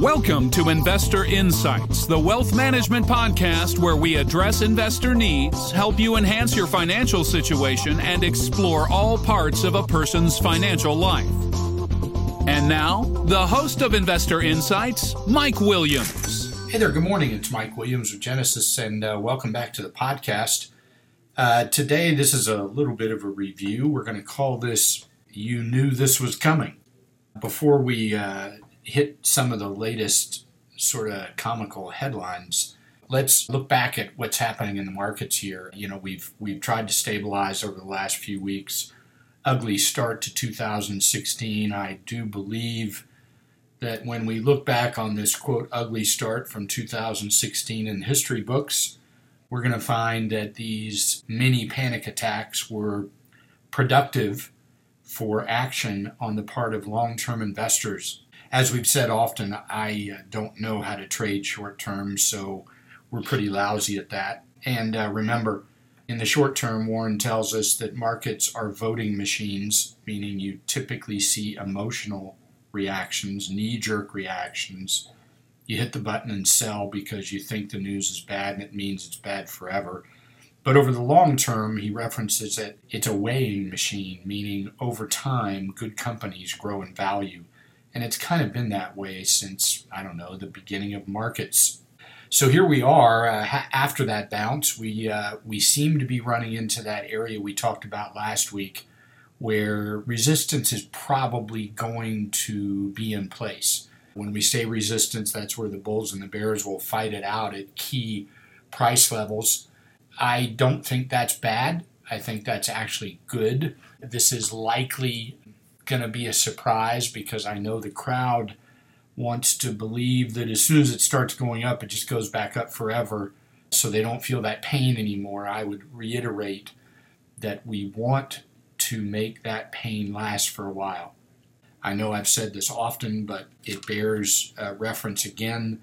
Welcome to Investor Insights, the wealth management podcast where we address investor needs, help you enhance your financial situation, and explore all parts of a person's financial life. And now, the host of Investor Insights, Mike Williams. Hey there, good morning. It's Mike Williams of Genesis, and uh, welcome back to the podcast. Uh, today, this is a little bit of a review. We're going to call this You Knew This Was Coming. Before we uh, hit some of the latest sort of comical headlines. Let's look back at what's happening in the markets here. You know, we've we've tried to stabilize over the last few weeks. Ugly start to 2016. I do believe that when we look back on this quote ugly start from 2016 in history books, we're going to find that these mini panic attacks were productive for action on the part of long-term investors as we've said often, I uh, don't know how to trade short term, so we're pretty lousy at that. And uh, remember, in the short term, Warren tells us that markets are voting machines, meaning you typically see emotional reactions, knee jerk reactions. You hit the button and sell because you think the news is bad and it means it's bad forever. But over the long term, he references that it's a weighing machine, meaning over time, good companies grow in value and it's kind of been that way since, I don't know, the beginning of markets. So here we are uh, ha- after that bounce. We, uh, we seem to be running into that area we talked about last week where resistance is probably going to be in place. When we say resistance, that's where the bulls and the bears will fight it out at key price levels. I don't think that's bad. I think that's actually good. This is likely going to be a surprise because I know the crowd wants to believe that as soon as it starts going up, it just goes back up forever so they don't feel that pain anymore. I would reiterate that we want to make that pain last for a while. I know I've said this often, but it bears uh, reference again.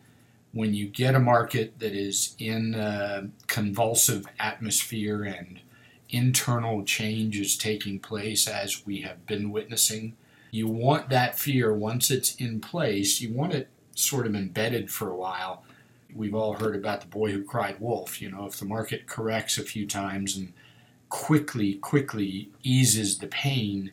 When you get a market that is in a convulsive atmosphere and internal change is taking place as we have been witnessing. You want that fear, once it's in place, you want it sort of embedded for a while. We've all heard about the boy who cried wolf. You know, if the market corrects a few times and quickly, quickly eases the pain,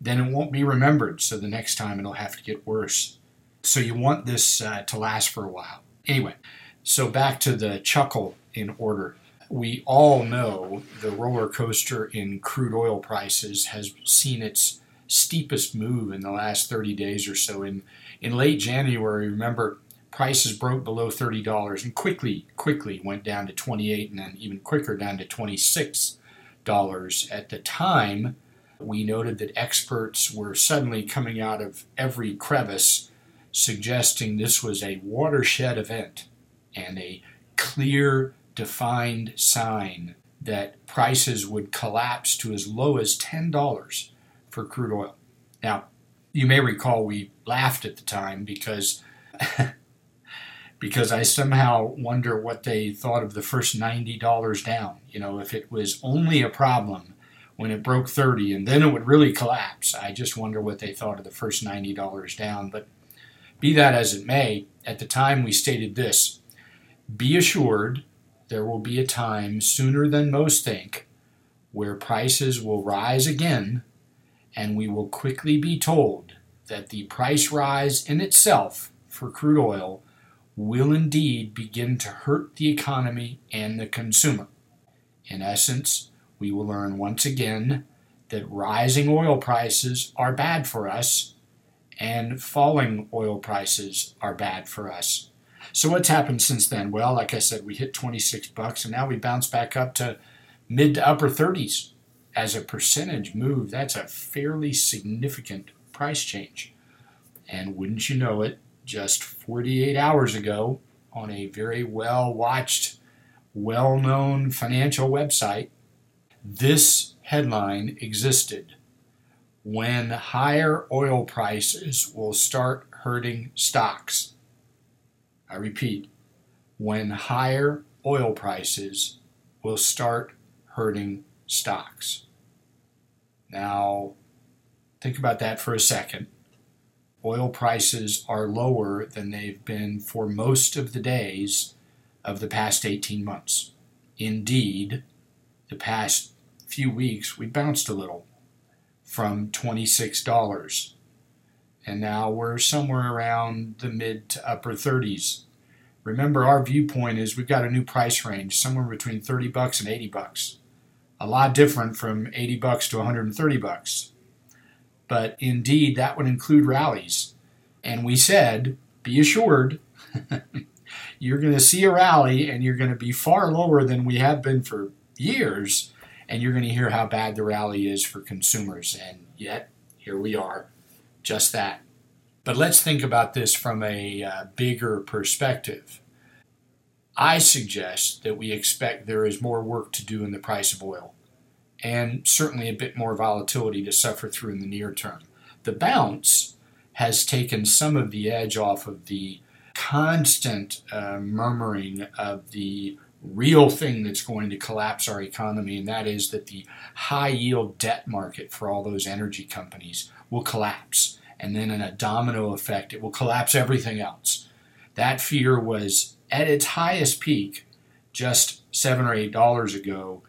then it won't be remembered. So the next time it'll have to get worse. So you want this uh, to last for a while. Anyway, so back to the chuckle in order we all know the roller coaster in crude oil prices has seen its steepest move in the last 30 days or so. In in late January, remember prices broke below $30 and quickly quickly went down to 28 and then even quicker down to 26 dollars at the time we noted that experts were suddenly coming out of every crevice suggesting this was a watershed event and a clear defined sign that prices would collapse to as low as $10 for crude oil. Now, you may recall we laughed at the time because because I somehow wonder what they thought of the first $90 down. You know, if it was only a problem when it broke 30 and then it would really collapse. I just wonder what they thought of the first $90 down, but be that as it may, at the time we stated this, be assured there will be a time sooner than most think where prices will rise again, and we will quickly be told that the price rise in itself for crude oil will indeed begin to hurt the economy and the consumer. In essence, we will learn once again that rising oil prices are bad for us and falling oil prices are bad for us. So what's happened since then? Well, like I said, we hit 26 bucks and now we bounce back up to mid to upper 30s. As a percentage move, that's a fairly significant price change. And wouldn't you know it, just 48 hours ago on a very well watched, well known financial website, this headline existed when higher oil prices will start hurting stocks. I repeat, when higher oil prices will start hurting stocks. Now, think about that for a second. Oil prices are lower than they've been for most of the days of the past 18 months. Indeed, the past few weeks we bounced a little from $26 and now we're somewhere around the mid to upper 30s. Remember, our viewpoint is we've got a new price range somewhere between 30 bucks and 80 bucks. A lot different from 80 bucks to 130 bucks. But indeed, that would include rallies. And we said, be assured, you're going to see a rally and you're going to be far lower than we have been for years. And you're going to hear how bad the rally is for consumers. And yet, here we are just that. But let's think about this from a uh, bigger perspective. I suggest that we expect there is more work to do in the price of oil, and certainly a bit more volatility to suffer through in the near term. The bounce has taken some of the edge off of the constant uh, murmuring of the real thing that's going to collapse our economy, and that is that the high yield debt market for all those energy companies will collapse. And then, in a domino effect, it will collapse everything else. That fear was at its highest peak just seven or eight dollars ago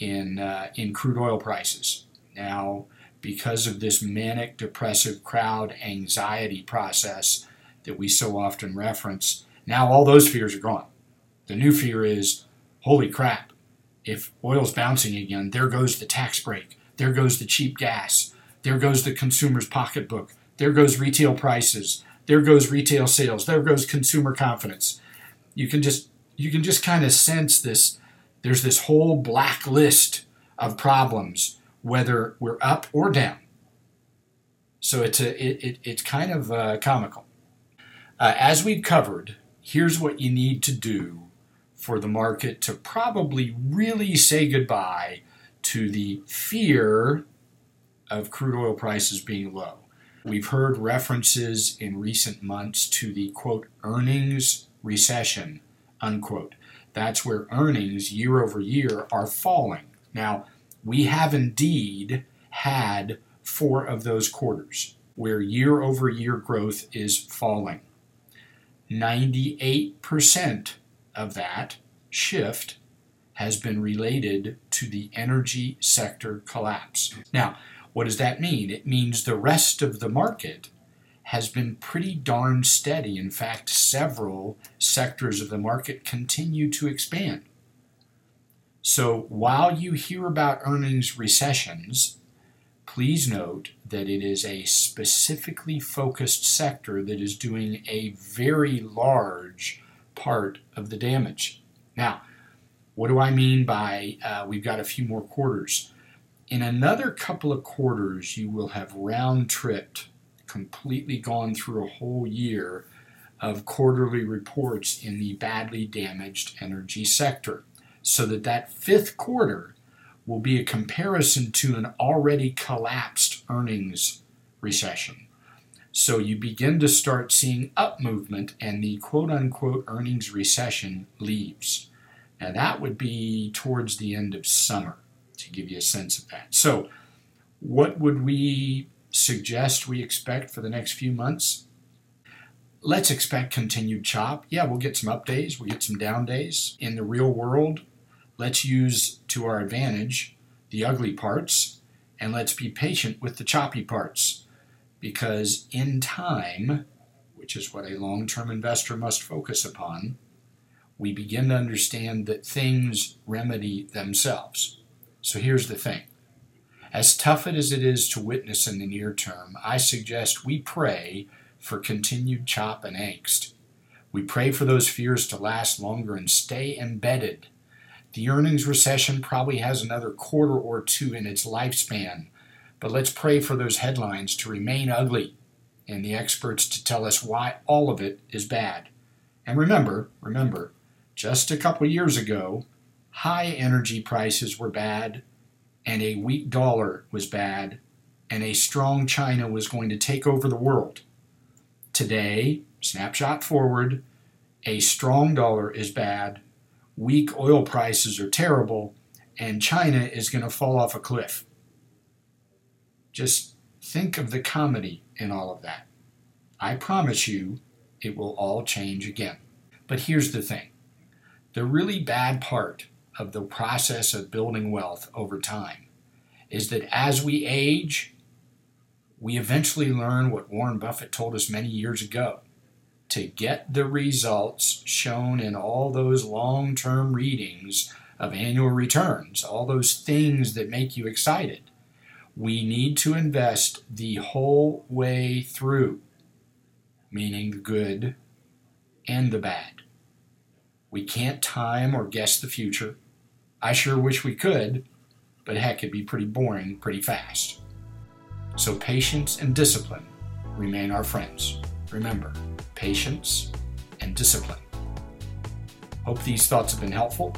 in, uh, in crude oil prices. Now, because of this manic depressive crowd anxiety process that we so often reference, now all those fears are gone. The new fear is holy crap, if oil's bouncing again, there goes the tax break, there goes the cheap gas, there goes the consumer's pocketbook. There goes retail prices. There goes retail sales. There goes consumer confidence. You can just you can just kind of sense this. There's this whole black list of problems, whether we're up or down. So it's a it, it it's kind of uh, comical. Uh, as we've covered, here's what you need to do for the market to probably really say goodbye to the fear of crude oil prices being low. We've heard references in recent months to the quote earnings recession unquote. That's where earnings year over year are falling. Now, we have indeed had four of those quarters where year over year growth is falling. 98% of that shift has been related to the energy sector collapse. Now, what does that mean? It means the rest of the market has been pretty darn steady. In fact, several sectors of the market continue to expand. So while you hear about earnings recessions, please note that it is a specifically focused sector that is doing a very large part of the damage. Now, what do I mean by uh, we've got a few more quarters? In another couple of quarters, you will have round tripped, completely gone through a whole year of quarterly reports in the badly damaged energy sector. So that that fifth quarter will be a comparison to an already collapsed earnings recession. So you begin to start seeing up movement and the quote unquote earnings recession leaves. Now that would be towards the end of summer to give you a sense of that. So, what would we suggest we expect for the next few months? Let's expect continued chop. Yeah, we'll get some up days, we'll get some down days. In the real world, let's use to our advantage the ugly parts and let's be patient with the choppy parts because in time, which is what a long term investor must focus upon, we begin to understand that things remedy themselves. So here's the thing as tough as it is to witness in the near term, I suggest we pray for continued chop and angst. We pray for those fears to last longer and stay embedded. The earnings recession probably has another quarter or two in its lifespan, but let's pray for those headlines to remain ugly and the experts to tell us why all of it is bad. And remember, remember, just a couple years ago, high energy prices were bad, and a weak dollar was bad, and a strong China was going to take over the world. Today, snapshot forward, a strong dollar is bad, weak oil prices are terrible, and China is going to fall off a cliff. Just think of the comedy in all of that. I promise you, it will all change again. But here's the thing the really bad part of the process of building wealth over time is that as we age, we eventually learn what Warren Buffett told us many years ago. To get the results shown in all those long term readings of annual returns, all those things that make you excited, we need to invest the whole way through, meaning the good and the bad. We can't time or guess the future. I sure wish we could, but heck, it'd be pretty boring pretty fast. So patience and discipline remain our friends. Remember, patience and discipline. Hope these thoughts have been helpful.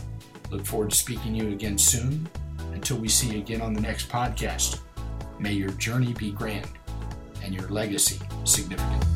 Look forward to speaking to you again soon. Until we see you again on the next podcast, may your journey be grand and your legacy significant.